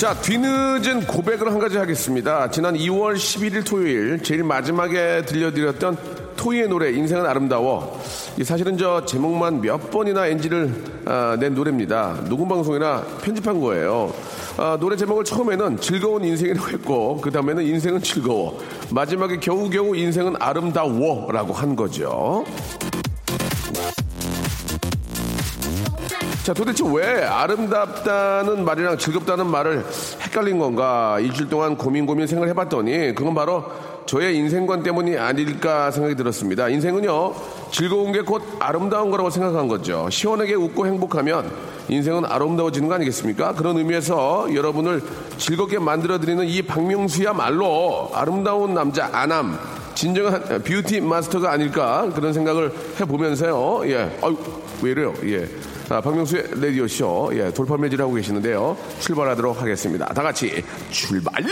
자, 뒤늦은 고백을 한 가지 하겠습니다. 지난 2월 11일 토요일 제일 마지막에 들려드렸던 토이의 노래 인생은 아름다워. 이 사실은 저 제목만 몇 번이나 NG를 아, 낸 노래입니다. 녹음 방송이나 편집한 거예요. 아, 노래 제목을 처음에는 즐거운 인생이라고 했고 그 다음에는 인생은 즐거워. 마지막에 겨우겨우 인생은 아름다워라고 한 거죠. 자, 도대체 왜 아름답다는 말이랑 즐겁다는 말을 헷갈린 건가? 일주일 동안 고민 고민 생각을 해봤더니 그건 바로 저의 인생관 때문이 아닐까 생각이 들었습니다. 인생은요, 즐거운 게 곧 아름다운 거라고 생각한 거죠. 시원하게 웃고 행복하면 인생은 아름다워지는 거 아니겠습니까? 그런 의미에서 여러분을 즐겁게 만들어드리는 이 박명수야말로 아름다운 남자 아남, 진정한 뷰티 마스터가 아닐까 그런 생각을 해보면서요. 예, 아유, 왜 이래요? 예. 자, 박명수의 라디오쇼, 예, 돌파 매질 하고 계시는데요. 출발하도록 하겠습니다. 다 같이 출발!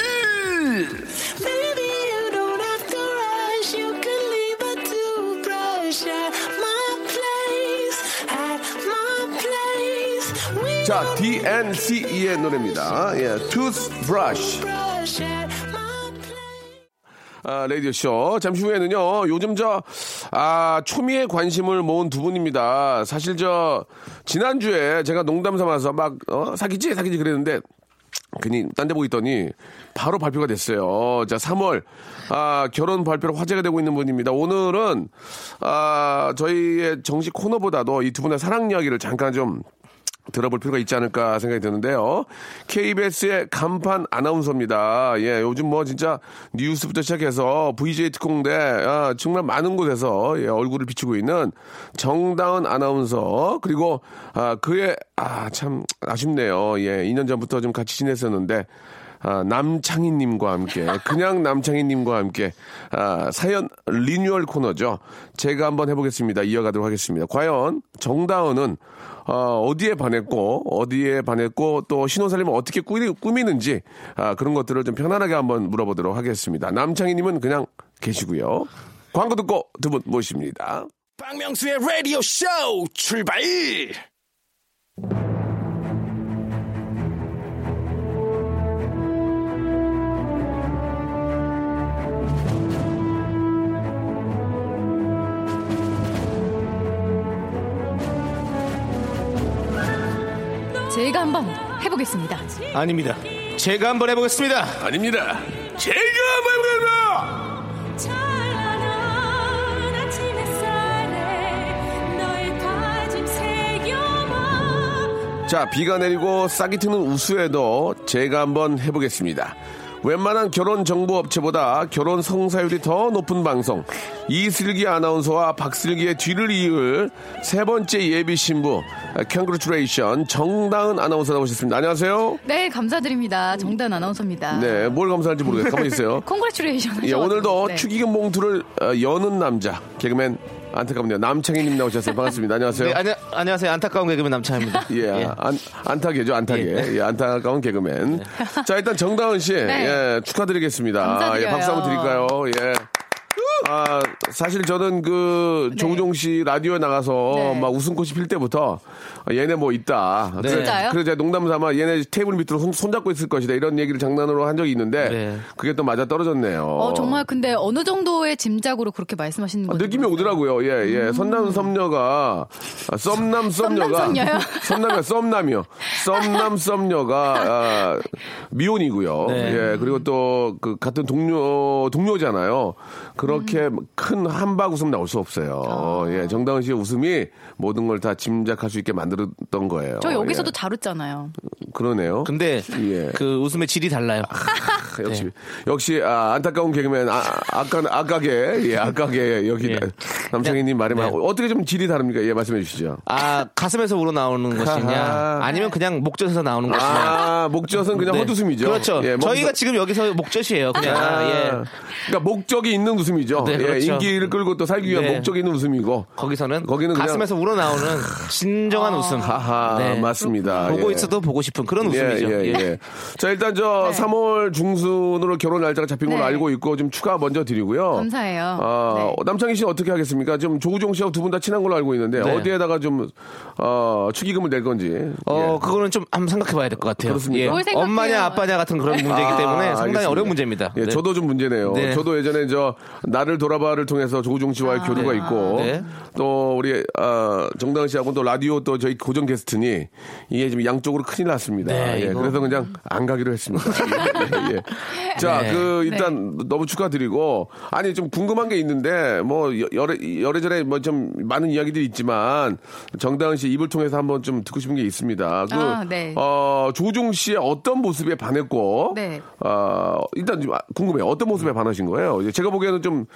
자, DNCE의 노래입니다. 예, Toothbrush. 아, 라디오쇼. 잠시 후에는요, 요즘 저, 아, 초미에 관심을 모은 두 분입니다. 사실 저, 지난주에 제가 농담 삼아서 막, 어, 사귀지? 사귀지 그랬는데, 괜히 딴 데 보고 있더니, 바로 발표가 됐어요. 자, 3월, 아, 결혼 발표로 화제가 되고 있는 분입니다. 오늘은, 아, 저희의 정식 코너보다도 이 두 분의 사랑 이야기를 잠깐 좀 들어볼 필요가 있지 않을까 생각이 드는데요. KBS의 간판 아나운서입니다. 예, 요즘 뭐 진짜 뉴스부터 시작해서 VJ 특공대, 아, 정말 많은 곳에서 예, 얼굴을 비추고 있는 정다은 아나운서, 그리고, 아, 그의, 아, 참 아쉽네요. 예, 2년 전부터 좀 같이 지냈었는데, 아, 남창희님과 함께, 그냥 남창희님과 함께, 아, 사연 리뉴얼 코너죠. 제가 한번 해보겠습니다. 이어가도록 하겠습니다. 과연 정다은은 어, 어디에 반했고, 어디에 반했고, 또 신혼살림을 어떻게 꾸미, 꾸미는지, 아, 그런 것들을 좀 편안하게 한번 물어보도록 하겠습니다. 남창희님은 그냥 계시고요. 광고 듣고 두 분 모십니다. 박명수의 라디오 쇼 출발! 제가 한번 해보겠습니다. 아닙니다. 제가 한번 해보겠습니다. 아닙니다. 제가 한번 해보겠습니다. 자, 비가 내리고 싹이 트는 우수에도 제가 한번 해보겠습니다. 웬만한 결혼 정보 업체보다 결혼 성사율이 더 높은 방송 이슬기 아나운서와 박슬기의 뒤를 이을 세 번째 예비 신부 congratulation 정다은 아나운서 나오셨습니다. 안녕하세요. 네, 감사드립니다. 정다은 아나운서입니다. 네, 뭘 감사할지 모르겠어요. 가만히 있어요. Congratulation. 예, 오늘도 네. 축의금 봉투를 어, 여는 남자 개그맨 안타깝네요. 남창희님 나오셨어요. 반갑습니다. 안녕하세요. 네, 안녕, 안녕하세요. 안타까운 개그맨 남창희입니다. 예, 안, 안타게죠, 안타게. 예, 안타까운 개그맨. 자, 일단 정다은 씨, 네. 예, 축하드리겠습니다. 감사드려요. 예, 박수 한번 드릴까요? 예. 아, 사실 저는 그 조우종 씨 라디오에 나가서 네. 막 웃음꽃이 필 때부터 얘네 뭐 있다. 네. 진짜요? 그래서 제가 농담 삼아 얘네 테이블 밑으로 손, 손잡고 있을 것이다. 이런 얘기를 장난으로 한 적이 있는데 네. 그게 또 맞아 떨어졌네요. 어, 정말 근데 어느 정도의 짐작으로 그렇게 말씀하시는 아, 건지 느낌이 모르겠어요. 오더라고요. 예, 예. 선남 썸녀가 아, 썸남 썸녀가? 썸남이야 썸남이요. 썸남 썸녀가 아, 미혼이고요. 네. 예. 그리고 또 그 같은 동료 동료잖아요. 그렇게 음. 큰 한박 웃음 나올 수 없어요. 아. 예. 정다은 씨의 웃음이 모든 걸 다 짐작할 수 있게 만 들었던 거예요. 저 여기서도 예. 잘 웃잖아요. 그러네요. 근데 예. 그 웃음의 질이 달라요. 아, 역시 역시 아, 안타까운 개그맨 아, 아까 아까게 예 아까게 여기 예. 남창희님 말에만 네. 어떻게 좀 질이 다릅니까? 예 말씀해 주시죠. 아 가슴에서 우러나오는 것이냐. 아니면 그냥 목젖에서 나오는 것이냐. 아 목젖은 그냥 네. 헛웃음이죠. 그렇죠. 예, 저희가 지금 여기서 목젖이에요. 그냥 아, 아, 예. 그러니까 목적이 있는 웃음이죠. 네, 예, 그렇죠. 인기를 끌고 또 살기 위한 네. 목적이 있는 웃음이고. 거기서는 거기는 가슴에서 우러나오는 진정한 웃음. 하하 네. 맞습니다. 보고 예. 있어도 보고 싶은 그런 예, 웃음이죠. 예, 예. 자, 일단 저 3월 중순으로 결혼 날짜가 잡힌 걸로 네. 알고 있고 좀 축하 먼저 드리고요. 감사해요. 아, 네. 남창희 씨 어떻게 하겠습니까? 좀 조우종 씨하고 두 분 다 친한 걸로 알고 있는데 네. 어디에다가 좀 어, 축의금을 낼 건지. 어, 예. 그거는 좀 한번 생각해 봐야 될 것 같아요. 그렇습니까? 엄마냐 아빠냐 같은 그런 문제이기 때문에 아, 상당히 알겠습니다. 어려운 문제입니다. 예, 네. 저도 좀 문제네요. 네. 저도 예전에 저 나를 돌아봐를 통해서 조우종 씨와의 교류가 있고 네. 또 우리 아, 정다은 씨하고 또 라디오 또 저희 고정 게스트니 이게 지금 양쪽으로 큰일 났습니다. 네, 예, 그래서 그냥 안 가기로 했습니다. 예, 예. 자, 네. 그 일단 너무 축하드리고 아니 좀 궁금한 게 있는데 뭐 여- 여러 여래저래 뭐 좀 많은 이야기들이 있지만 정다은 씨 입을 통해서 한번 좀 듣고 싶은 게 있습니다. 그 아, 네. 어, 조종 씨의 어떤 모습에 반했고 네. 어, 일단 좀 아, 궁금해요. 어떤 모습에 반하신 거예요? 예, 제가 보기에는 좀,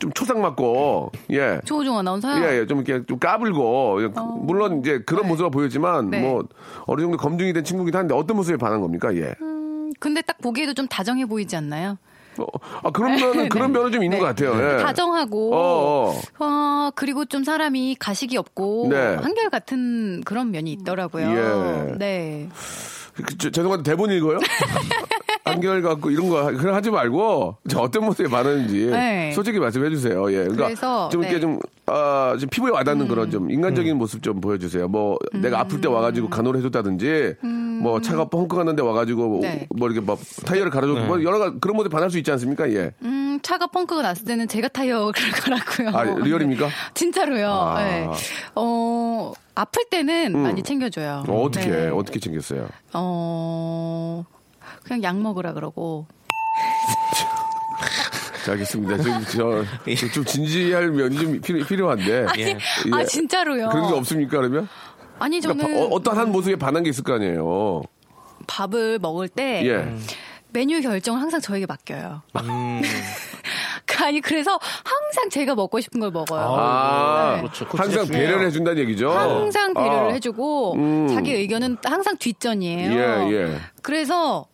좀 초상 맞고, 예. 조우종 아나운서요? 예, 예, 좀 이렇게 좀 까불고, 예, 물론 이제 그런 모습을 보였지만, 어. 네. 뭐, 어느 정도 검증이 된 친구긴 한데, 어떤 모습에 반한 겁니까, 예. 근데 딱 보기에도 좀 다정해 보이지 않나요? 어, 아, 그런 면은, 그런 면은 좀 있는 것 같아요, 예. 네. 다정하고, 어, 어. 어, 그리고 좀 사람이 가식이 없고, 네. 한결 같은 그런 면이 있더라고요. 예. 네. 그, 저, 죄송한데 대본 읽어요? 한결 갖고 이런 거 그냥 하지 말고 저 어떤 모습에 반하는지 네. 솔직히 말씀해 주세요. 예. 그러니까 그래서, 좀 이렇게 네. 좀, 아, 좀 피부에 와닿는 그런 좀 인간적인 모습 좀 보여주세요. 뭐 내가 아플 때 와가지고 간호를 해줬다든지 뭐 차가 펑크 갔는데 와가지고 네. 뭐 이렇게 뭐 타이어를 갈아주고 뭐 여러 가지 그런 모습에 반할 수 있지 않습니까? 예. 음, 차가 펑크가 났을 때는 제가 타이어를 갈았고요. 아, real입니까? 진짜로요. 아. 네. 어, 아플 때는 많이 챙겨줘요. 어, 어떻게 네. 어떻게 챙겼어요? 어, 그냥 약 먹으라 그러고. 자, 알겠습니다. 좀, 저, 좀 진지할 면이 좀 필요, 필요한데. 예. 아, 진짜로요? 그런 게 없습니까, 그러면? 아니, 그러니까 저는 바- 어, 떤한 모습에 반한 게 있을 거 아니에요. 밥을 먹을 때 예. 메뉴 결정을 항상 저에게 맡겨요. 음. 아니, 그래서 항상 제가 먹고 싶은 걸 먹어요. 아, 네. 그렇죠. 항상 배려를. 해준다는 얘기죠. 항상 배려를 아, 해주고 음. 자기 의견은 항상 뒷전이에요. 예, 예. 그래서 어,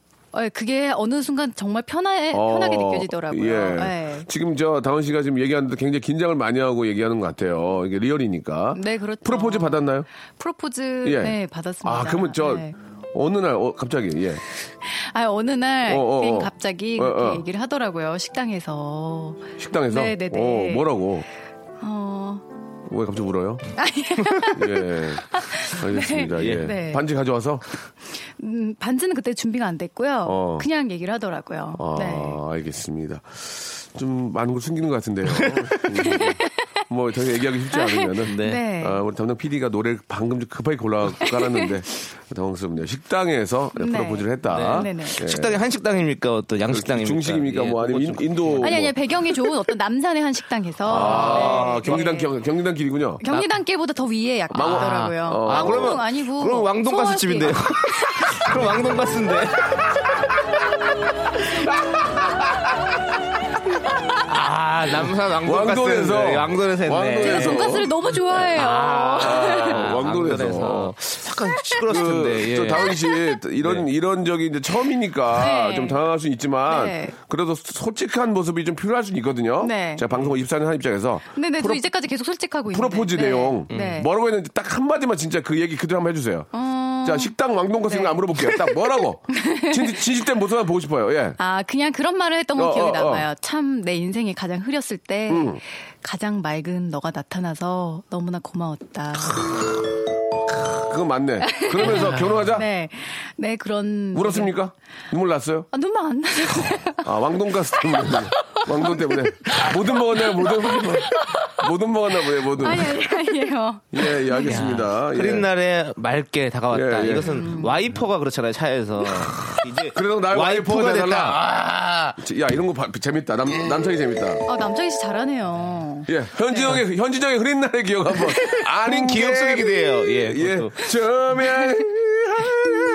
그게 어느 순간 정말 편하, 어, 편하게 느껴지더라고요. 예. 네. 지금 저 다은 씨가 지금 얘기하는데 굉장히 긴장을 많이 하고 얘기하는 것 같아요. 이게 리얼이니까. 네, 그렇죠. 프로포즈 받았나요? 프로포즈 예. 네, 받았습니다. 아, 그러면 저 네. 어느 날 어, 갑자기 예. 아, 어느 날 어, 어, 그냥 어. 갑자기 어, 그렇게 어. 얘기를 하더라고요. 식당에서. 식당에서 네, 네, 네. 어, 뭐라고? 어, 왜 갑자기 울어요? 예. 알겠습니다. 예. 네. 반지 가져와서 음, 반지는 그때 준비가 안 됐고요. 어. 그냥 얘기를 하더라고요. 아, 네. 알겠습니다. 좀 많은 걸 숨기는 것 같은데요. 음, 뭐, 더 얘기하기 쉽지 않으면은. 네. 네. 아, 우리 담당 PD가 노래 를 방금 좀 급하게 골라 깔았는데 당황스럽네요. 식당에서 네. 프로포즈를 했다. 네, 네, 네. 예. 식당이 한식당입니까? 어떤 양식당입니까? 중식입니까? 예, 뭐 아니면 좀- 인, 도 아니, 아니, 배경이 좋은 어떤 남산의 한 식당에서. 아, 네, 경리단, 네. 경, 경리단 길이군요. 경리단 길보다 더 위에 약간 망원- 있더라고요. 어. 아, 왕동 그러면 아니고. 그럼 왕돈가스 송화씨. 집인데요. 그럼 왕돈가스인데. 아, 남산 왕돈가스. 왕돈에서. 네, 왕돈에서 했네. 왕돈에서. 돈가스를 너무 좋아해요. 아, 왕돈에서. 왕돈에서. 약간 시끄러웠을 그, 텐데. 예. 저 다은 씨 이런 이런 적이 이제 처음이니까 네. 좀 당황할 수 있지만 네. 그래도 솔직한 모습이 좀 필요할 수 있거든요. 네. 제가 방송 24년 한 입장에서 네네, 프로- 저 이제까지 계속 솔직하고 있는데. 프로포즈 네. 내용 네. 뭐라고 했는지 딱 한마디만 진짜 그 얘기 그대로 한번 해주세요. 어, 자, 식당 왕돈가스 네. 거안 물어볼게요. 딱 뭐라고? 진, 진실된 모습만 보고 싶어요. 예. 아, 그냥 그런 말을 했던 거 어, 기억이 어, 어. 남아요. 참 내 인생이 가장 흐렸을 때 음. 가장 맑은 너가 나타나서 너무나 고마웠다. 그건 맞네. 그러면서 결혼하자? 네. 네, 그런. 울었습니까? 눈물 났어요? 아, 눈물 안 나요. 아, 왕돈 가스 때문에. 왕돈 때문에. 뭐든 먹었나요? 뭐든. 뭐든 먹었나 보네, 뭐든. 아니, 아니, 아니에요. 예, 예, 알겠습니다. 예. 흐린 날에 맑게 다가왔다. 예, 예. 이것은 와이퍼가 그렇잖아요 차에서. 이제 그래도 나의 와이퍼가 와이퍼가 돼달라. 됐다. 야, 이런 거 봐- 재밌다. 남, 남창이 재밌다. 아, 남창희 씨 잘하네요. 예, 현진영의, 현진영의 흐린 날의 기억 한 번. 아닌 기억 속의 기대예요. 예, 예. 예,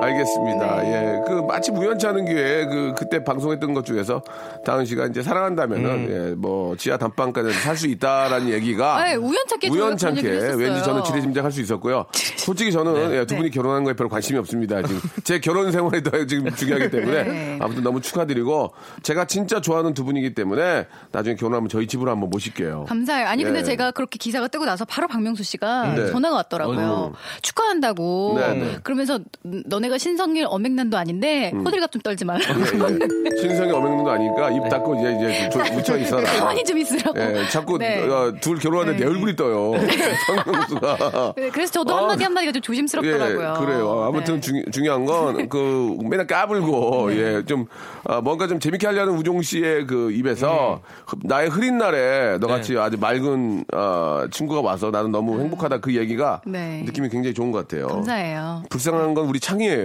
알겠습니다. 네. 예, 그 마치 우연치 않은 기회에 그 그때 방송했던 것 중에서 다은 씨가 이제 사랑한다면은 음. 예, 뭐 지하 단방까지 살 수 있다라는 얘기가 네, 우연찮게 우연찮게 왠지 저는. 지레짐작할 수 있었고요. 솔직히 저는 예, 두 분이 결혼한 거에 별 관심이 없습니다. 지금 제 결혼 생활이 더 지금 중요하기 때문에 네. 아무튼 너무 축하드리고 제가 진짜 좋아하는 두 분이기 때문에 나중에 결혼하면 저희 집으로 한번 모실게요. 감사해요. 아니, 근데 예. 제가 그렇게 기사가 뜨고 나서 바로 박명수 씨가 네. 전화가 왔더라고요. 축하한다고. 네, 네. 그러면서 너네 가 신성일 어맹난도 아닌데 호들갑 좀 떨지 말라. 음. 예, 예. 신성이 어맹는 거 아니까 입 닫고 이제 이제 좀 묻혀 있어라. 가만히 좀 있으라고. 예, 자꾸 네. 어, 둘 결혼하는데 내 얼굴이 떠요. 박명수가. 네, 그래서 저도 어. 한마디 한마디가 좀 조심스럽더라고요. 예, 그래요. 아무튼 네. 중, 중요한 건, 그, 맨날 까불고, 예, 좀, 아, 뭔가 좀 재밌게 하려는 우종 씨의 그 입에서, 나의 흐린 날에 너같이 아주 맑은, 어, 친구가 와서 나는 너무 행복하다 그 얘기가 네. 느낌이 굉장히 좋은 것 같아요. 감사해요. 불쌍한 건 우리 창이에요.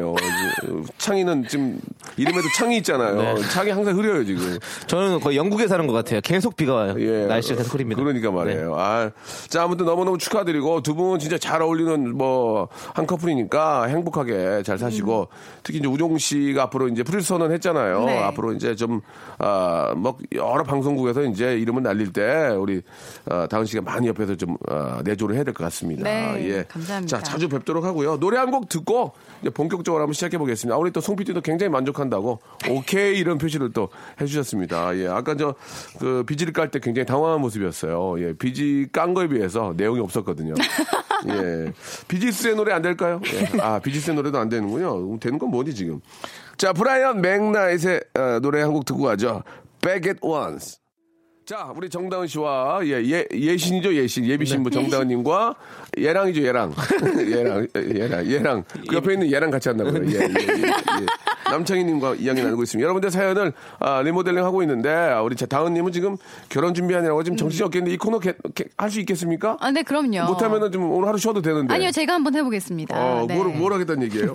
창이는 지금 이름에도 창이 있잖아요. 창이 항상 흐려요, 지금. 저는 거의 영국에 사는 것 같아요. 계속 비가 와요. 예. 날씨가 계속 흐립니다. 그러니까 말이에요. 아, 자, 아무튼 너무너무 축하드리고 두 분 진짜 잘 어울리는 뭐 한 커플이니까 행복하게 잘 사시고 특히 이제 우종 씨가 앞으로 이제 프리선언 했잖아요. 네. 앞으로 이제 좀, 아, 뭐 여러 방송국에서 이제 이름을 날릴 때 우리 아, 다은 씨가 많이 옆에서 좀 아, 내조를 해야 될 것 같습니다. 네, 예. 감사합니다. 자, 자주 뵙도록 하고요. 노래 한 곡 듣고 이제 본격 적으로 한번 시작해 보겠습니다. 우리 또송 PD도 굉장히 만족한다고 오케이 이런 표시를 또 해주셨습니다. 예, 아까 저 그 비지를 깔 때 굉장히 당황한 모습이었어요. 예, 비지 깐 거에 비해서 내용이 없었거든요. 예, 비지스의 노래 안 될까요? 예. 아, 비지스의 노래도 안 되는군요. 되는 건 뭐지 지금? 자, 브라이언 맥나잇의 어, 노래 한 곡 듣고 가죠. Back at Once. 자, 우리 정다은 씨와 예, 예 예신이죠 예신 예비 신부 정다은님과 예랑이죠 예랑 예랑 예랑 예랑 그 옆에 있는 예랑 같이 한다고요. 예, 예, 예, 예. 남창희님과 이야기 나누고 있습니다. 여러분들 사연을 아, 리모델링 하고 있는데 아, 우리 자, 다은님은 지금 결혼 준비하느라고 지금 정신이 없겠는데 이 코너 할 수 있겠습니까? 아, 네, 그럼요. 못하면은 좀 오늘 하루 쉬어도 되는데. 아니요, 제가 한번 해보겠습니다. 어, 네. 뭘, 뭘 하겠다는 얘기예요?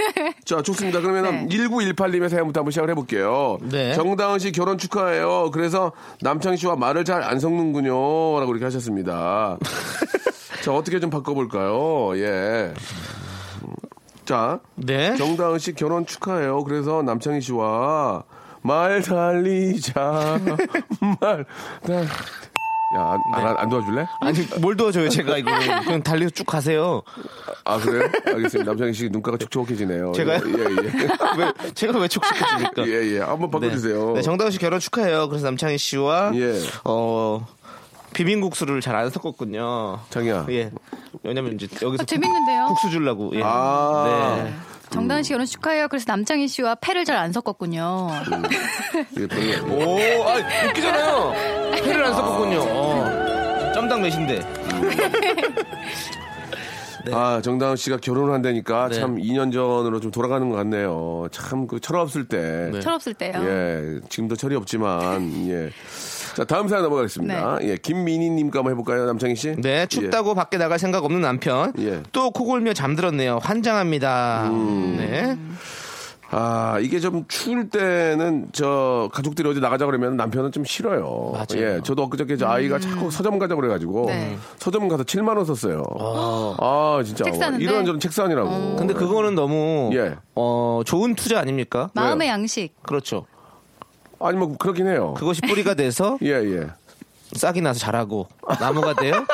자, 좋습니다. 그러면 네. 1918님의 사연부터 한번 시작을 해볼게요. 네. 정다은 씨 결혼 축하해요. 그래서 남창희 씨와 말을 잘 안 섞는군요. 라고 이렇게 하셨습니다. 자, 어떻게 좀 바꿔볼까요? 예. 자, 네. 정다은 씨 결혼 축하해요. 그래서 남창희 씨와 말 달리자. 말 달. 야, 안, 안, 안 도와줄래? 아니 뭘 도와줘요 제가 이거 그냥 달려서 쭉 가세요. 아, 그래요? 알겠습니다. 남창희 씨 눈가가 촉촉해지네요. 제가요? 예, 예. 왜 제가 왜 촉촉해집니까? 예, 예. 한번 바꿔주세요. 네. 네, 정다은 씨 결혼 축하해요. 그래서 남창희 씨와 예. 어 비빔국수를 잘 안 섞었군요. 장이야. 예. 왜냐면 이제 여기서 아, 재밌는데요? 국수 주려고. 예. 아. 네. 정다은 씨 결혼 축하해요. 그래서 남창희 씨와 패를 잘 안 섞었군요. 별로. 오, 아, 웃기잖아요. 회를 안 섞었군요. 어. 짬당 몇인데. 아, 정다은 씨가 결혼을 한다니까 네. 참 2년 전으로 좀 돌아가는 것 같네요. 참 그 철없을 때. 네. 철없을 때요. 예, 지금도 철이 없지만, 예. 자, 다음 사연 넘어가겠습니다. 예, 김민희님과 한번 해볼까요, 남창희 씨? 네, 춥다고 밖에 나갈 생각 없는 남편. 예. 또 코골며 잠들었네요. 환장합니다. 네. 아, 이게 좀 추울 때는 저 가족들이 어디 나가자 그러면 남편은 좀 싫어요. 맞아요. 예, 저도 엊그저께 저 아이가 자꾸 서점 가자 그래가지고 네. 서점 가서 7만 원 썼어요. 아, 진짜 책 사는데? 이런 저런 책 사느라고. 근데 그거는 너무 예. 어, 좋은 투자 아닙니까? 마음의 양식. 그렇죠. 아니 뭐 그렇긴 해요. 그것이 뿌리가 돼서 예, 예. 싹이 나서 자라고 나무가 돼요.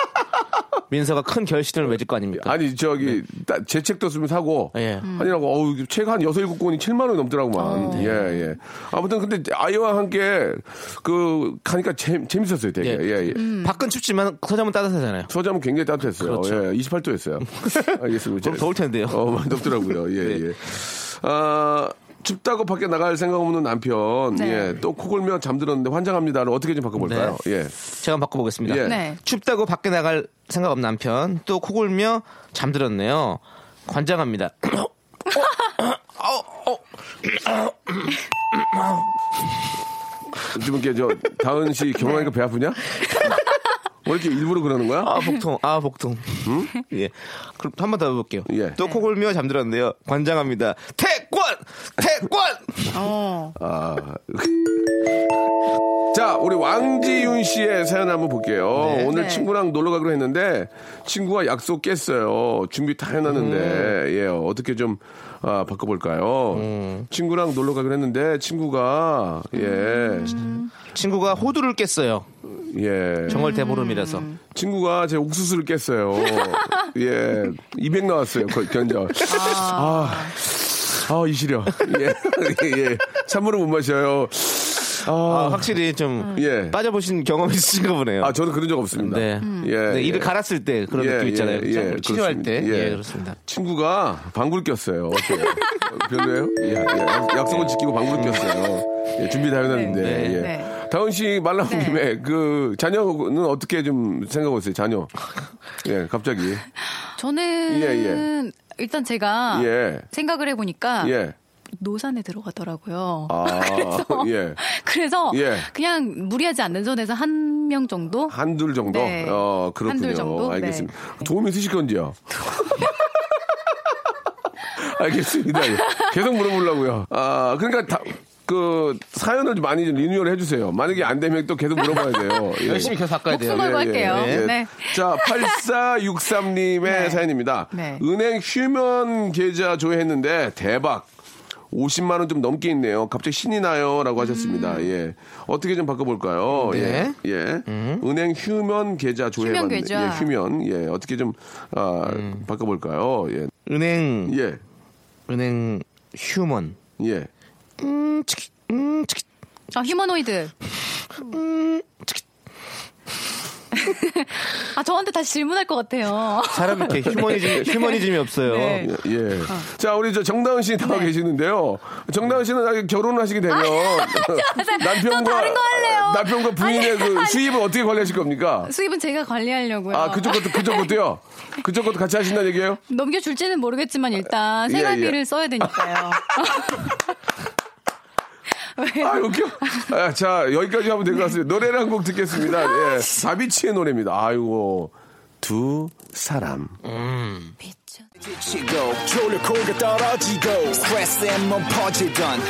민서가 큰 결실을 맺을 거 아닙니까? 아니 저기 따- 제 책도 쓰면 사고 예. 아니라고 어우 책한 여섯 일곱 권이 7만 원이 넘더라고만. 예, 예. 아무튼 근데 아이와 함께 그 가니까 재, 재밌었어요, 되게. 예. 예, 예. 밖은 춥지만 서점은 따뜻하잖아요. 서점은 굉장히 따뜻했어요. 그렇죠. 예, 28도였어요. 알겠습니다. 그럼 더울 텐데요. 네. 어, 많이 덥더라고요. 예, 예. 아, 춥다고 밖에 나갈 생각 없는 남편. 네. 예, 또 코골며 잠들었는데 환장합니다를 어떻게 좀 바꿔볼까요? 예. 제가 바꿔보겠습니다. 예. 네. 춥다고 밖에 나갈 생각 없는 남편 또 코골며 잠들었네요. 관장합니다. 좀 이렇게 저 다은 씨 결혼하니까 배 아프냐? 왜 이렇게 일부러 그러는 거야? 아 복통, 아 복통. 예. 그럼 한 번 더 해볼게요. 예. 또 코골며 잠들었는데요. 관장합니다. 태권, 태권. 어. 아. 자, 우리 왕지윤 씨의 사연 한번 볼게요. 네. 오늘 네. 친구랑 놀러 가기로 했는데 친구가 약속 깼어요. 준비 다 해놨는데 음. 예 어떻게 좀 아, 바꿔볼까요? 친구랑 놀러 가기로 했는데 친구가 예 음. 친구가 호두를 깼어요. 예. 정월 대보름이라서. 친구가 제 옥수수를 깼어요. 예. 200 나왔어요. 거- 견적. 아. 아, 이 시려. 예. 예. 찬물을 못 마셔요. 아, 아, 확실히 좀 예. 빠져보신 경험이 있으신가 보네요. 아, 저는 그런 적 없습니다. 네. 예. 네, 이를 예. 갈았을 때 그런 예, 느낌 있잖아요. 예, 그죠? 예, 치료할 때. 그렇습니다. 예, 그렇습니다. 친구가 방구를 꼈어요. 어때요? 별로예요? 예, 예. 약- 약속을 지키고 방구를 꼈어요. 예, 준비 다 해놨는데. 네. 예. 네. 다은 씨 말 나온 네. 김에 그 자녀는 어떻게 좀 생각하고 있어요? 자녀. 예, 갑자기. 저는 예, 일단 제가 예. 생각을 해보니까 예. 노산에 들어가더라고요. 아, 그래서, 예. 그래서 예. 그냥 무리하지 않는 선에서 한 명 정도? 한둘 정도? 네. 어, 그렇군요. 한둘 정도? 알겠습니다. 도움 있으실 건지요? 알겠습니다. 예. 계속 물어보려고요. 아, 그러니까 다, 그, 사연을 좀 많이 좀 리뉴얼 해주세요. 만약에 안 되면 또 계속 물어봐야 돼요. 예. 열심히 계속 바꿔야 돼요. 목숨 걸고 할게요. 예. 네. 자, 8463님의 네. 사연입니다. 네. 은행 휴면 계좌 조회했는데 대박. 50만 원 좀 넘게 있네요. 갑자기 신이 나요라고 하셨습니다. 음. 예. 어떻게 좀 바꿔 볼까요? 네. 예. 예. 은행 휴면 계좌 조회 휴면 계좌. 예, 휴면. 예. 어떻게 좀 아, 바꿔 볼까요? 예. 은행, 예. 은행 휴먼. 예. 음, 치키, 음, 치키. 아, 휴머노이드. 아, 저한테 다시 질문할 것 같아요. 사람 이렇게 휴머니즘, 휴머니즘이 없어요. 네. 예. 예. 자, 우리 저 정다은 씨 나와 계시는데요. 정다은 씨는 나중에 결혼을 하시게 되면 남편과 저 다른 거 할래요. 남편과 부인의 아니, 그 아니. 수입을 어떻게 관리하실 겁니까? 수입은 제가 관리하려고요. 아, 그쪽 것도 그쪽 것도요. 그쪽 것도 같이 하신다는 얘기예요? 넘겨줄지는 모르겠지만 일단 예, 생활비를 예. 써야 되니까요. 아, 웃겨. 아, 자, 여기까지 하면 될 것 같습니다. 노래를 한 곡 듣겠습니다. 예. 다비치의 노래입니다. 아이고. 두 사람. 지치고, 떨어지고, 퍼지던,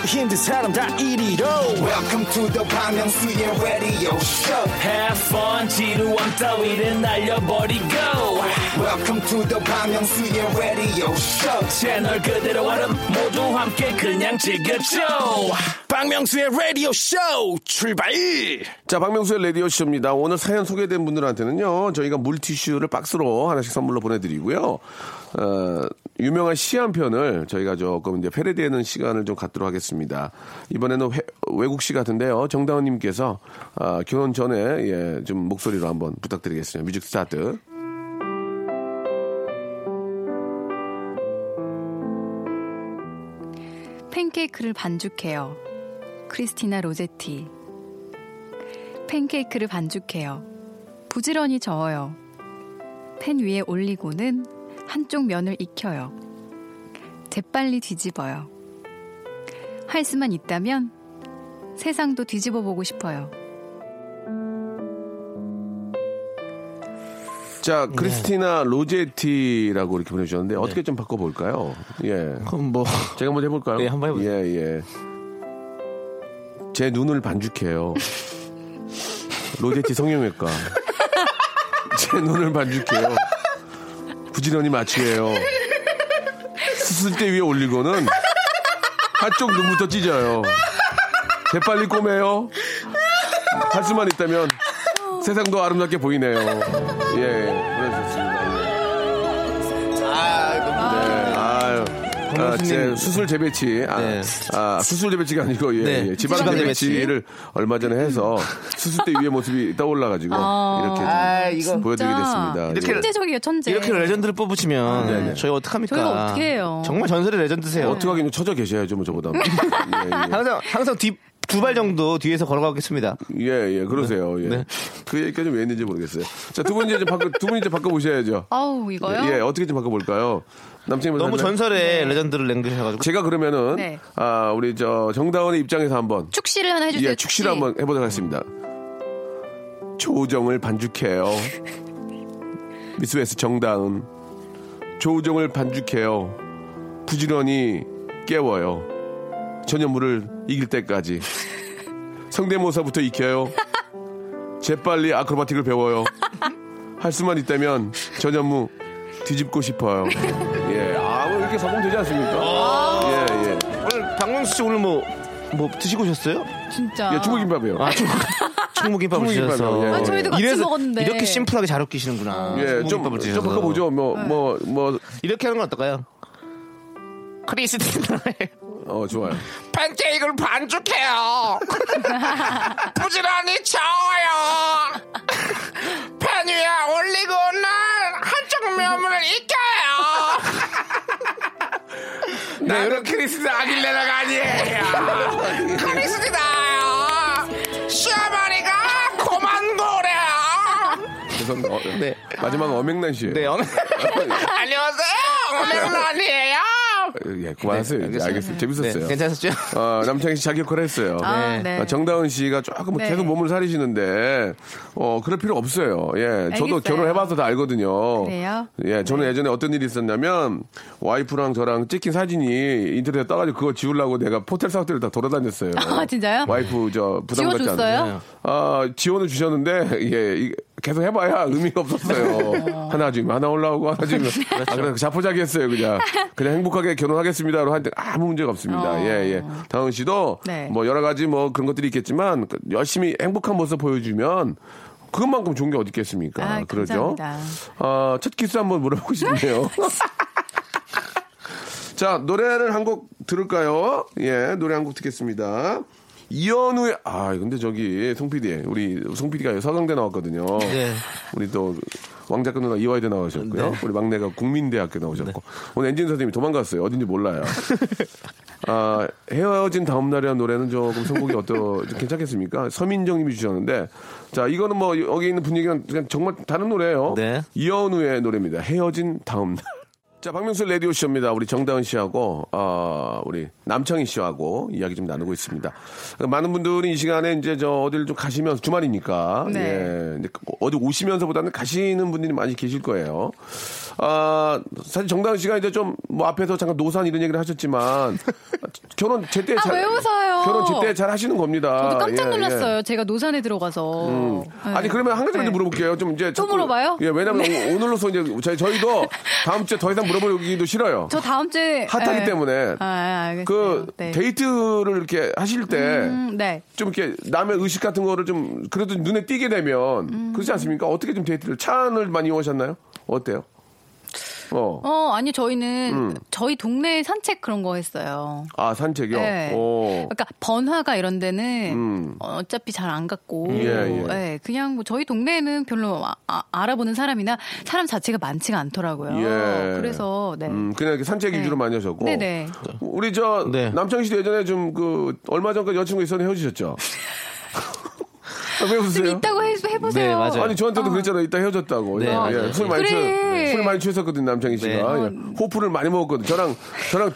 welcome to the Bang Myung-soo's radio show. Have fun 지루함 따위를 날려버리고. Welcome to the Bang Myung-soo's radio show. 채널 그대로 얼음 모두 함께 그냥 즐겨줘. 박명수의 라디오 쇼 출발! 자, 박명수의 라디오 쇼입니다. 오늘 사연 소개된 분들한테는요, 저희가 물티슈를 박스로 하나씩 선물로 보내드리고요. 어, 유명한 시 한 편을 저희가 조금 이제 패러디하는 시간을 좀 갖도록 하겠습니다. 이번에는 회- 외국 시 같은데요. 정다은님께서 아, 결혼 전에 예, 좀 목소리로 한번 부탁드리겠습니다. music start. 팬케이크를 반죽해요. 크리스티나 로제티. 팬케이크를 반죽해요. 부지런히 저어요. 팬 위에 올리고는 한쪽 면을 익혀요. 재빨리 뒤집어요. 할 수만 있다면 세상도 뒤집어 보고 싶어요. 자, 크리스티나 로제티라고 이렇게 보내주셨는데 어떻게 좀 바꿔볼까요? 예. 그럼 뭐, 제가 먼저 해볼까요? 네, 한번 해보세요. 예, 예. 제 눈을 반죽해요. 로제티 성형외과. 제 눈을 반죽해요. 부지런히 마취해요. 수술대 위에 올리고는 한쪽 눈부터 찢어요. 재빨리 꼬매요. 할 수만 있다면 세상도 아름답게 보이네요. 예, 그러셨습니다. 아, 제 수술 재배치, 아, 네. 아, 수술 재배치가 아니고, 예, 네, 예, 지방 지방 재배치를 얼마 전에 해서 수술 때 위의 모습이 떠올라가지고, 이렇게 좀 아, 이거 보여드리게 됐습니다. 이렇게 예. 천재적이에요, 천재. 이렇게 레전드를 뽑으시면 네네. 저희 어떡합니까? 저희가 어떻게 해요? 정말 전설의 레전드세요. 어떻게 하긴 처져 계셔야죠, 뭐, 저보다. 예, 예. 항상 항상 뒤두발 정도 뒤에서 걸어가겠습니다. 예, 예, 그러세요. 예. 네. 그 얘기까지 왜 했는지 모르겠어요. 자, 두 분 이제 좀 바꿔, 두 분 이제 바꿔보셔야죠. 아우, 이거요? 예, 어떻게 좀 바꿔볼까요? 남친이 너무 전설의 레전드를 남기셔가지고 제가 그러면은, 네. 아, 우리 저 정다원의 입장에서 한번, 축시를 하나 해주세요. 예, 축시를 한번 해보도록 하겠습니다. 조우정을 반죽해요. 미스웨스 정다은. 조우정을 반죽해요. 부지런히 깨워요. 전현무를 이길 때까지. 성대모사부터 익혀요. 재빨리 아크로바틱을 배워요. 할 수만 있다면 전현무 뒤집고 싶어요. 예, 아, 뭐 이렇게 성공 되지 않습니까? 예, 예. 오늘 박명수 씨 오늘 뭐 뭐 드시고 오셨어요? 진짜. 예, 중국김밥이요. 아, 충무김밥을 충무김밥이요. 드셔서 예, 예. 아, 저희도 같이 이래서 먹었는데. 이렇게 심플하게 잘 웃기시는구나. 예, 좀, 충무김밥을 좀 드셔서. 바꿔보죠. 뭐, 뭐, 뭐, 이렇게 하는 건 어떨까요? 크리스티나의 어, 좋아요. 팬케이크를 반죽해요. 부지런히 저어요. 팬 위에 올리고 난 한쪽 면을 익혀요. 나는 크리스티나 아길레라가 아니에요. 크리스티나요. 시어머니가 고만고래요. 죄송, 어, 네. 마지막은 어맹란 씨예요 네, 어느... 안녕하세요. 어맹란이에요. 예, 그만하세요. 네, 알겠습니다. 재밌었어요. 네, 괜찮았죠? 어, 남창희 씨 자기 역할 했어요. 아, 네. 아, 정다은 씨가 조금 네. 계속 몸을 사리시는데, 어, 그럴 필요 없어요. 예, 저도 알겠어요. 결혼해봐서 다 알거든요. 그래요? 예, 저는 예전에 어떤 일이 있었냐면, 와이프랑 저랑 찍힌 사진이 인터넷에 떠가지고 그거 지우려고 내가 포텔 사업들을 다 돌아다녔어요. 아, 진짜요? 와이프 저 부담 갖지? 않아요. 아, 지원을 주셨는데, 예, 이- 계속 해봐야 의미가 없었어요. 하나 주면 하나 올라오고 하나 주면. 아, 그래, 자포자기 했어요, 그냥. 그냥 행복하게 결혼하겠습니다로 하는데 아무 문제가 없습니다. 어. 예, 예. 다은 씨도 네. 뭐 여러 가지 뭐 그런 것들이 있겠지만 그 열심히 행복한 모습 보여주면 그것만큼 좋은 게 어디 있겠습니까? 아, 그러죠? 아, 첫 키스 한번 물어보고 싶네요. 자, 노래를 한 곡 들을까요? 예, 노래 한 곡 듣겠습니다. 이현우의, 아, 근데 저기, 송 PD, 우리 송 PD가 서강대 나왔거든요. 네. 우리 또, 왕작가 누나 이화여대 나오셨고요. 네. 우리 막내가 국민대학교 나오셨고. 오늘 엔진 선생님이 도망갔어요. 어딘지 몰라요. 아, 헤어진 다음 날이라는 노래는 조금 선곡이 어떠, 괜찮겠습니까? 서민정 님이 주셨는데, 자, 이거는 뭐, 여기 있는 분위기랑 그냥 정말 다른 노래예요 네. 이현우의 노래입니다. 헤어진 다음 날. 자, 박명수 라디오 쇼입니다. 우리 정다은 씨하고 아, 우리 남창희 씨하고 이야기 좀 나누고 있습니다. 많은 분들이 이 시간에 이제 저 어디를 좀 가시면서 주말이니까 네. 예, 이제 어디 오시면서보다는 가시는 분들이 많이 계실 거예요. 아, 사실 정다은 씨가 이제 좀 뭐 앞에서 잠깐 노산 이런 얘기를 하셨지만 결혼 제때 아, 잘 왜 웃어요? 결혼 제때 잘 하시는 겁니다. 저도 깜짝 예, 예. 놀랐어요. 제가 노산에 들어가서. 네. 아니 그러면 한 가지만 좀 네. 물어볼게요. 좀 이제 또 물어봐요? 예, 왜냐면 오- 오늘로서 이제 저희 저희도 다음 주에 더 이상 물어보기도 싫어요. 저 다음 주에 하차하기 예. 때문에 아, 알겠어요. 그 네. 데이트를 이렇게 하실 때좀 음, 네. 이렇게 남의 의식 같은 거를 좀 그래도 눈에 띄게 되면 음. 그렇지 않습니까? 어떻게 좀 데이트를 차 안을 많이 이용하셨나요? 어때요? 어. 어, 아니 저희는 음. 저희 동네 산책 그런 거 했어요. 아 산책이요. 네. 오. 그러니까 번화가 이런 데는 음. 어차피 잘 안 갔고, 예, 예. 네, 그냥 뭐 저희 동네에는 별로 아- 아- 알아보는 사람이나 사람 자체가 많지가 않더라고요. 예. 그래서 네. 음, 그냥 이렇게 산책 네. 위주로 많이 하셨고. 네네. 우리 저 네. 남창희 씨도 예전에 좀 그 얼마 전까지 여자친구 있었는데 헤어지셨죠? 아, 왜좀 웃으세요? 있다고 해, 해보세요. 네, 맞아요. 아니 저한테도 그랬잖아요. 이따 헤어졌다고. 네, 예, 맞아요. 예, 술 많이 그래. 취, 술 많이 취했었거든 요 남창희 씨가 네. 예. 호프를 많이 먹었거든. 저랑 저랑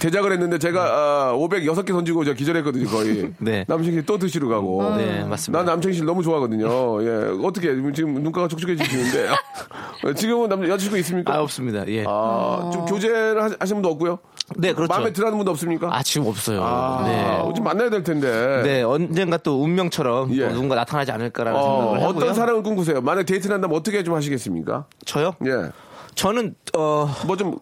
대작을 했는데 제가 아, 506개 던지고 저 기절했거든요 거의. 네. 남창희 씨 또 드시러 가고. 네, 맞습니다. 난 남창희 씨를 너무 좋아하거든요. 예, 어떻게 지금 눈가가 촉촉해지시는데 지금은 남 여자친구 있습니까? 아, 없습니다. 예. 어. 아, 좀 교제를 하- 하시는 분도 없고요. 네, 그렇죠. 마음에 들어하는 분도 없습니까? 아, 지금 없어요. 아, 네. 좀 만나야 될 텐데. 네, 언젠가 또 운명처럼 예. 또 누군가 나타나지 않을까라는 어, 생각을 하고요. 어떤 사랑을 꿈꾸세요? 만약 데이트를 한다면 어떻게 좀 하시겠습니까? 저요? 예. 저는 어 뭐 좀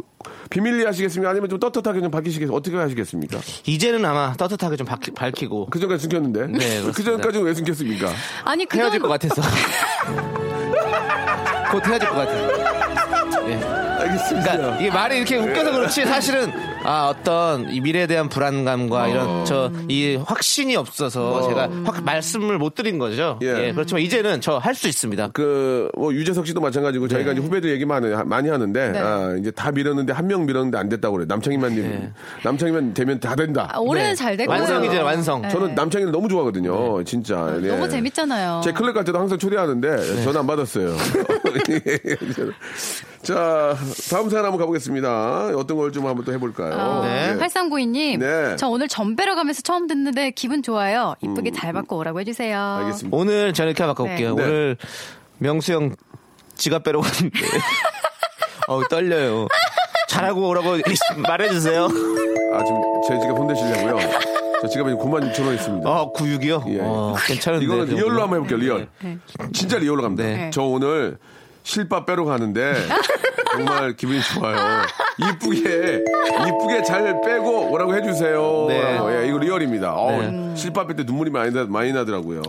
비밀리 하시겠습니까? 아니면 좀 떳떳하게 좀 밝히시겠습니까? 어떻게 하시겠습니까? 이제는 아마 따뜻하게 좀 밝히, 밝히고 그 전까지 숨겼는데. 네. 그 전까지는 왜 숨겼습니까? 아니 그 헤어질 것 같아서. 곧 헤어질 것 같아요. 예. 알겠습니다. 그러니까 이게 말이 이렇게 웃겨서 그렇지 사실은 아 어떤 이 미래에 대한 불안감과 이런 저 이 확신이 없어서 제가 확 말씀을 못 드린 거죠. 예. 예. 그렇지만 이제는 저 할 수 있습니다. 그, 뭐, 유재석 씨도 마찬가지고 네. 저희가 이제 후배들 얘기 많이, 많이 하는데, 네. 아, 이제 다 밀었는데 한 명 밀었는데 안 됐다고 그래요. 남창희만 님. 네. 남창희만 되면 다 된다. 아, 올해는 네. 잘 되고요. 완성이죠, 완성. 네. 저는 남창희를 너무 좋아하거든요. 진짜. 예. 너무 재밌잖아요. 제 클럽 갈 때도 항상 초대하는데 네. 전화 안 받았어요. 자, 다음 사연 한번 가보겠습니다. 어떤 걸 좀 한번 또 해볼까요? 네. 예. 8392님, 네. 저 오늘 전배러 가면서 처음 듣는데 기분 좋아요. 이쁘게 잘 받고 오라고 해주세요. 음. 알겠습니다. 오늘 저는 이렇게 바꿔볼게요. 네. 오늘 명수 형 지갑 빼러 갔는데 어우 떨려요. 잘하고 오라고 말해주세요. 아, 지금 제 지갑 손대시려고요? 저 지갑에 9만 6천 원 있습니다. 아 96이요? 예. 어, 괜찮은데. 이거는 그 real로? 한번 해볼게요, real. 진짜 real로 갑니다. 네. 저 오늘 실밥 빼러 가는데 정말 기분이 좋아요. 이쁘게, 이쁘게 잘 빼고 오라고 해주세요. 네. 라고. 예, 이거 real입니다. 어, 네. 실밥 뺄때 눈물이 많이, 나, 많이 나더라고요.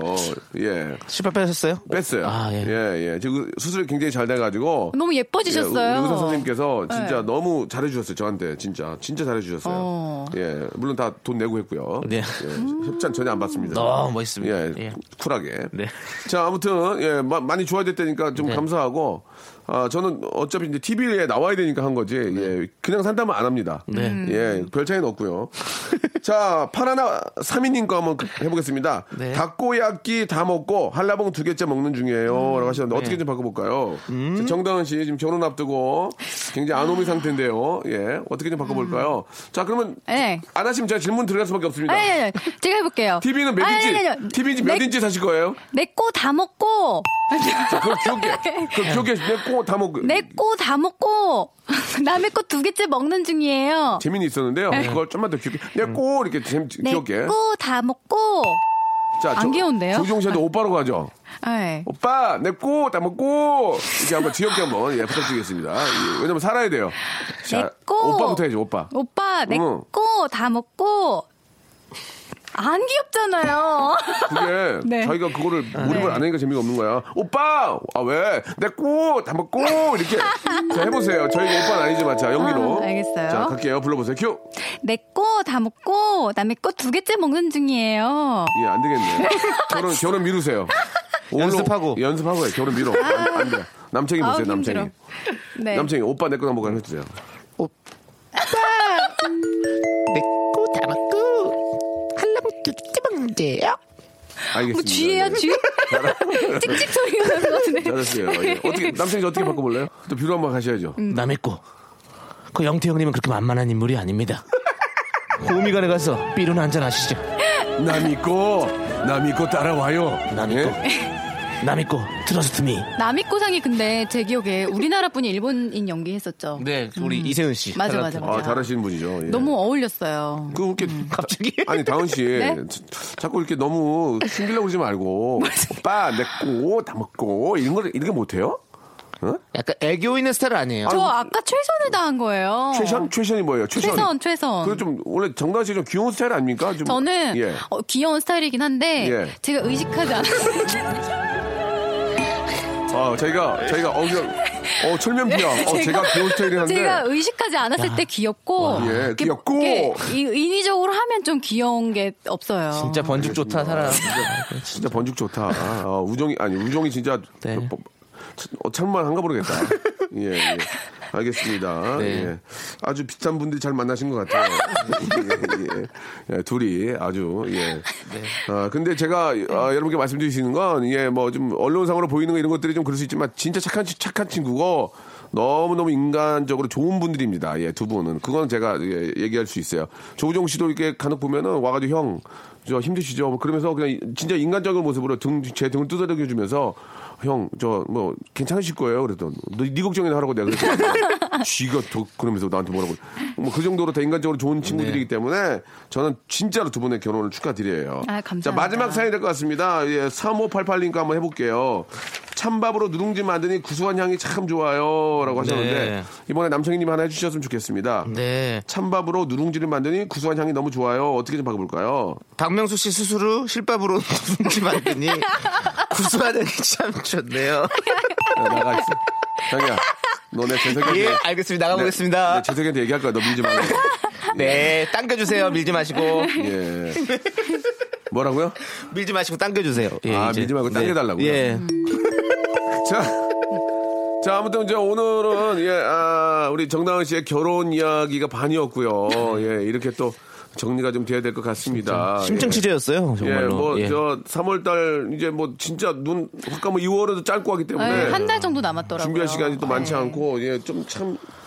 예. 실밥 빼셨어요? 뺐어요. 아, 예. 예, 예. 지금 수술이 굉장히 잘 돼가지고. 너무 예뻐지셨어요. 예, 의사 선생님께서 진짜 네. 너무 잘해주셨어요. 저한테 진짜 진짜 잘해주셨어요. 어. 예, 물론 다 돈 내고 했고요. 네. 예, 협찬 전혀 안 받습니다. 너무 멋있습니다. 예, 예. 쿨하게. 네. 자, 아무튼 예, 마- 많이 좋아졌다니까 좀 네. 감사하고. 아, 저는 어차피 이제 TV에 나와야 되니까 한 거지. 예, 그냥 산다면 안 합니다. 네. 예, 별 차이는 없고요. 자, 파라나 3인님 거 한번 해보겠습니다. 네. 닭꼬야끼 다 먹고 한라봉 두 개째 먹는 중이에요. 라고 하셨는데 어떻게 네. 좀 바꿔볼까요? 자, 정다은 씨 지금 결혼 앞두고 굉장히 안오미 상태인데요. 예, 어떻게 좀 바꿔볼까요? 자, 그러면 네. 안 하시면 제가 질문 드릴 수밖에 없습니다. 아니, 아니, 아니, 제가 해볼게요. TV는 몇 아니, 인치? 아니, 아니. TV인지 몇 내- 인치 사실 거예요? 내 거 다 먹고, 자, 그걸 기억해. 그걸 기억해. 내꼬 다 먹고. 내거다 먹고, 남의 거두 개째 먹는 중이에요. 재미는 있었는데요. 그걸 좀만 더 기억해. 내꼬 이렇게 재내 기억해. 거다 먹고, 자, 안 귀여운데요? 조종 씨한테 오빠로 가죠. 네. 오빠, 내꼬 다 먹고 이렇게 한번 귀엽게 한번 예, 부탁드리겠습니다. 예, 왜냐면 살아야 돼요. 자, 내 거. 오빠부터 해야죠, 오빠. 오빠, 내 응. 거다 먹고, 안 귀엽잖아요. 그게 네. 자기가 그거를 몰입을 안 하니까 재미가 없는 거야. 오빠, 아 왜? 내꼬 다 먹고 이렇게 자 해보세요. 저희가 오빠는 아니지만 자 연기로. 아, 알겠어요. 자 갈게요. 불러보세요. 큐. 내거다 먹고, 남의 거두 개째 먹는 중이에요. 예, 안 되겠네. 결혼, 결혼 미루세요. 오늘 연습하고. 연습하고 해. 결혼 미뤄. 안, 안 돼. 남창이 보세요, 남창이. 힘들어. 네. 남창이 오빠 내 거 한번 해주세요. 내거 다 먹고 먹는데요. 알겠습니다. 뭐 쥐예요, 예. 쥐? 찍찍 소리가 나는 것 같은데. 잘했어요. 예. 어떻게, 남창이 어떻게 바꿔볼래요? 또 비로 한번 가셔야죠. 음. 남의 거. 그 영태 형님은 그렇게 만만한 인물이 아닙니다. 호미관에 가서 삐루나 한잔 하시죠. 남 있고, 남 있고 따라와요. 남의 예? 거. 남의 거. 트러스트 미. 남이꼬상이 근데 제 기억에 우리나라 분이 일본인 연기했었죠. 네, 우리 이세훈 씨. 맞아, 맞아, 맞아. 아, 잘하시는 분이죠. 예. 너무 어울렸어요. 그, 이렇게. 갑자기? 아니, 다은 씨. 네? 자- 자꾸 이렇게 너무 숨기려고 그러지 말고. 오빠, 내꼬 다 먹고. 이런 걸, 이렇게 못해요? 약간 애교 있는 스타일 아니에요. 저 아 까 최선을 다한 거예요. 최션? 최션이 뭐예요? 최션. 최선, 최선. 그좀 원래 정다은 씨좀 귀여운 스타일 아닙니까? 좀 저는 예. 어, 귀여운 스타일이긴 한데 예. 제가 의식하지 않았어요. 아, 저희가 저희가 어, 그냥, 어 철면피야. 어, 제가 귀여운 스타일이 한데. 제가 의식하지 않았을 때 귀엽고 예, 이렇게- 귀엽고. 이렇게 이- 인위적으로 하면 좀 귀여운 게 없어요. 진짜 번죽 좋다 사람. 진짜 번죽 좋다. 어, 우정이 아니 우정이 진짜 네. 뭐, 어, 참만 한가 모르겠다. 예, 예. 알겠습니다. 네. 예. 아주 비슷한 분들이 잘 만나신 것 같아요. 예, 예. 예, 둘이 아주 예. 아 근데 제가 아, 여러분께 말씀드릴 수 있는 건 예, 뭐 좀 언론상으로 보이는 거 이런 것들이 좀 그럴 수 있지만 진짜 착한 친- 착한 친구고 너무 너무 인간적으로 좋은 분들입니다. 예, 두 분은 그건 제가 예, 얘기할 수 있어요. 조우종 씨도 이렇게 간혹 보면은 와가지고 형. 저 힘드시죠? 뭐 그러면서 그냥 진짜 인간적인 모습으로 등, 제 등을 두드려 주면서 형, 저, 뭐, 괜찮으실 거예요? 그랬더니, 너, 네 걱정이나 하라고 내가 그랬더니, 쥐가 더, 그러면서 나한테 뭐라고. 뭐, 그 정도로 다 인간적으로 좋은 친구들이기 때문에, 저는 진짜로 두 분의 결혼을 축하드려요. 아, 감사합니다. 자, 마지막 사연이 될 것 같습니다. 예, 3588님과 한번 해볼게요. 찬밥으로 누룽지 만드니 구수한 향이 참 좋아요라고 하셨는데 네. 이번에 남창희님 하나 해주셨으면 좋겠습니다. 네. 찬밥으로 누룽지를 만드니 구수한 향이 너무 좋아요. 어떻게 좀 바꿔볼까요? 박명수 씨 스스로 실밥으로 누룽지 만드니 구수한 향이 참 좋네요. 야, 나가 있어. 장이야, 너내 재석이한테 예, 알겠습니다. 나가보겠습니다. 내 재석이한테 얘기할 거야. 너 밀지 말고. 네, 당겨주세요. 밀지 마시고. 예. 뭐라고요? 밀지 마시고 당겨주세요. 예, 아, 이제. 밀지 말고 네. 당겨달라고요? 예. 자, 자 아무튼 이제 오늘은 예, 아, 우리 정다은 씨의 결혼 이야기가 반이었고요. 예, 이렇게 또 정리가 좀 돼야 될 것 같습니다. 심층 예. 취재였어요. 예, 정말로. 뭐, 예. 저, 3월달, 이제 뭐, 진짜 눈, 확 가면 2월에도 짧고 하기 때문에. 네, 한달 정도 남았더라고요. 준비할 시간이 또 많지 네. 않고, 예, 좀 참, 아,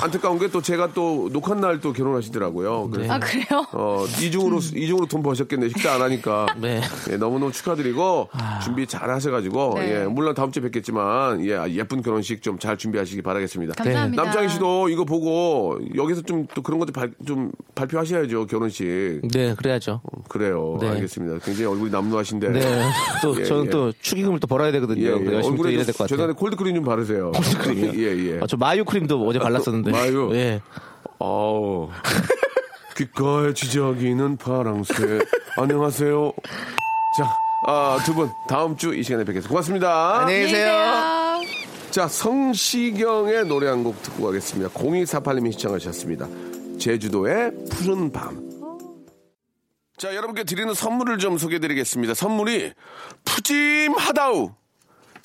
안타까운 게 또 제가 또 녹한 날 또 결혼하시더라고요. 그래서 아 그래요? 어, 이중으로, 이중으로 돈 버셨겠네. 식사 안 하니까. 네. 예, 너무너무 축하드리고, 준비 잘 하셔가지고, 네. 예, 물론 다음 주에 뵙겠지만, 예, 예쁜 결혼식 좀 잘 준비하시기 바라겠습니다. 감사합니다. 남창희 씨도 이거 보고, 여기서 좀 또 그런 것도 발, 좀 발표하셔야죠, 결혼식. 네, 그래야죠. 그래요. 네. 알겠습니다. 굉장히 얼굴이 남루하신데. 네. 또 예, 저는 예. 또 축의금을 또 벌어야 되거든요. 예, 예. 열심히 또 얼굴에 일해야 될 것 같아요. 죄송한데 콜드크림 좀 바르세요. 콜드크림이요? 예, 예. 아, 저 마유 크림도 어제 발랐었는데. 마유? 예. 어우. 귓가에 지저귀는 파랑새. 안녕하세요. 자, 아, 두 분, 다음 주 이 시간에 뵙겠습니다. 고맙습니다. 안녕히 계세요. 자, 성시경의 노래 한 곡 듣고 가겠습니다. 0248님이 시청하셨습니다. 제주도의 푸른 밤. 자, 여러분께 드리는 선물을 좀 소개해 드리겠습니다. 선물이 푸짐하다우.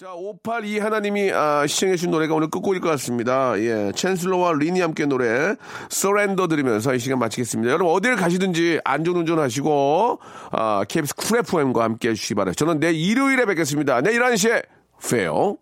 자, 582 하나님이 아, 시청해주신 노래가 오늘 끝곡일 것 같습니다. 예, 챈슬러와 리니 함께 노래 서렌더 들으면서 이 시간 마치겠습니다. 여러분 어딜 가시든지 안전운전 하시고 아, KBS 쿨 FM과 함께 해주시기 바랍니다. 저는 내일 일요일에 뵙겠습니다. 내일 1시에 봬요.